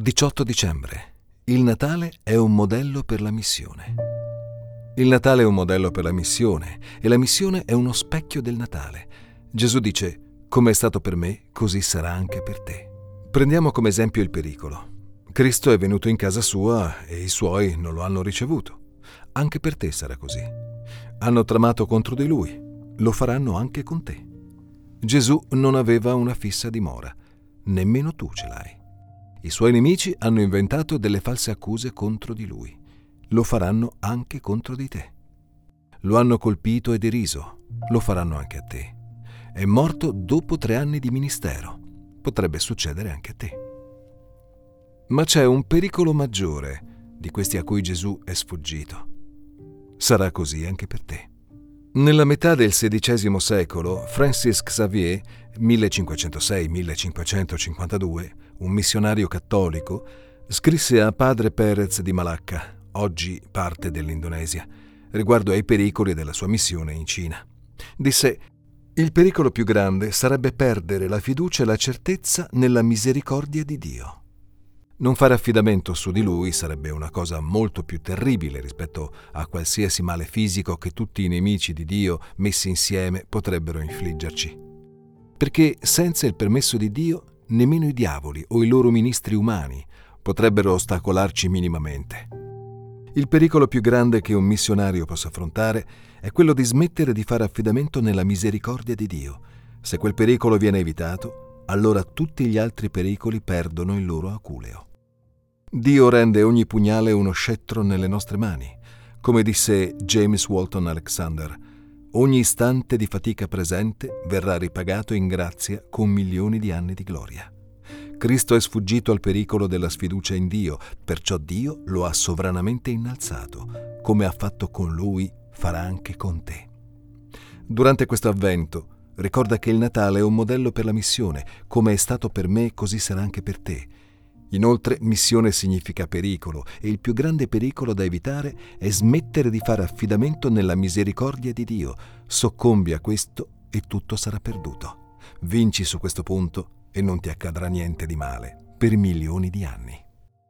18 dicembre. Il Natale è un modello per la missione. Il Natale è un modello per la missione e la missione è uno specchio del Natale. Gesù dice, come è stato per me, così sarà anche per te. Prendiamo come esempio il pericolo. Cristo è venuto in casa sua e i suoi non lo hanno ricevuto. Anche per te sarà così. Hanno tramato contro di lui, lo faranno anche con te. Gesù non aveva una fissa dimora, nemmeno tu ce l'hai. I suoi nemici hanno inventato delle false accuse contro di lui. Lo faranno anche contro di te. Lo hanno colpito e deriso. Lo faranno anche a te. È morto dopo tre anni di ministero. Potrebbe succedere anche a te. Ma c'è un pericolo maggiore di questi a cui Gesù è sfuggito. Sarà così anche per te. Nella metà del XVI secolo, Francis Xavier, 1506-1552, un missionario cattolico, scrisse a padre Perez di Malacca, oggi parte dell'Indonesia, riguardo ai pericoli della sua missione in Cina. Disse: Il pericolo più grande sarebbe perdere la fiducia e la certezza nella misericordia di Dio. Non fare affidamento su di lui sarebbe una cosa molto più terribile rispetto a qualsiasi male fisico che tutti i nemici di Dio messi insieme potrebbero infliggerci. Perché senza il permesso di Dio nemmeno i diavoli o i loro ministri umani potrebbero ostacolarci minimamente. Il pericolo più grande che un missionario possa affrontare è quello di smettere di fare affidamento nella misericordia di Dio. Se quel pericolo viene evitato, allora tutti gli altri pericoli perdono il loro aculeo. Dio rende ogni pugnale uno scettro nelle nostre mani. Come disse James Walton Alexander, ogni istante di fatica presente verrà ripagato in grazia con milioni di anni di gloria. Cristo è sfuggito al pericolo della sfiducia in Dio, perciò Dio lo ha sovranamente innalzato. Come ha fatto con lui, farà anche con te. Durante questo avvento, ricorda che il Natale è un modello per la missione, come è stato per me, così sarà anche per te. Inoltre missione significa pericolo e il più grande pericolo da evitare è smettere di fare affidamento nella misericordia di Dio. Soccombi a questo e tutto sarà perduto. Vinci su questo punto e non ti accadrà niente di male per milioni di anni.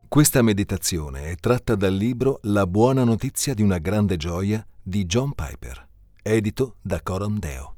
Questa meditazione è tratta dal libro La buona notizia di una grande gioia di John Piper, edito da Coram Deo.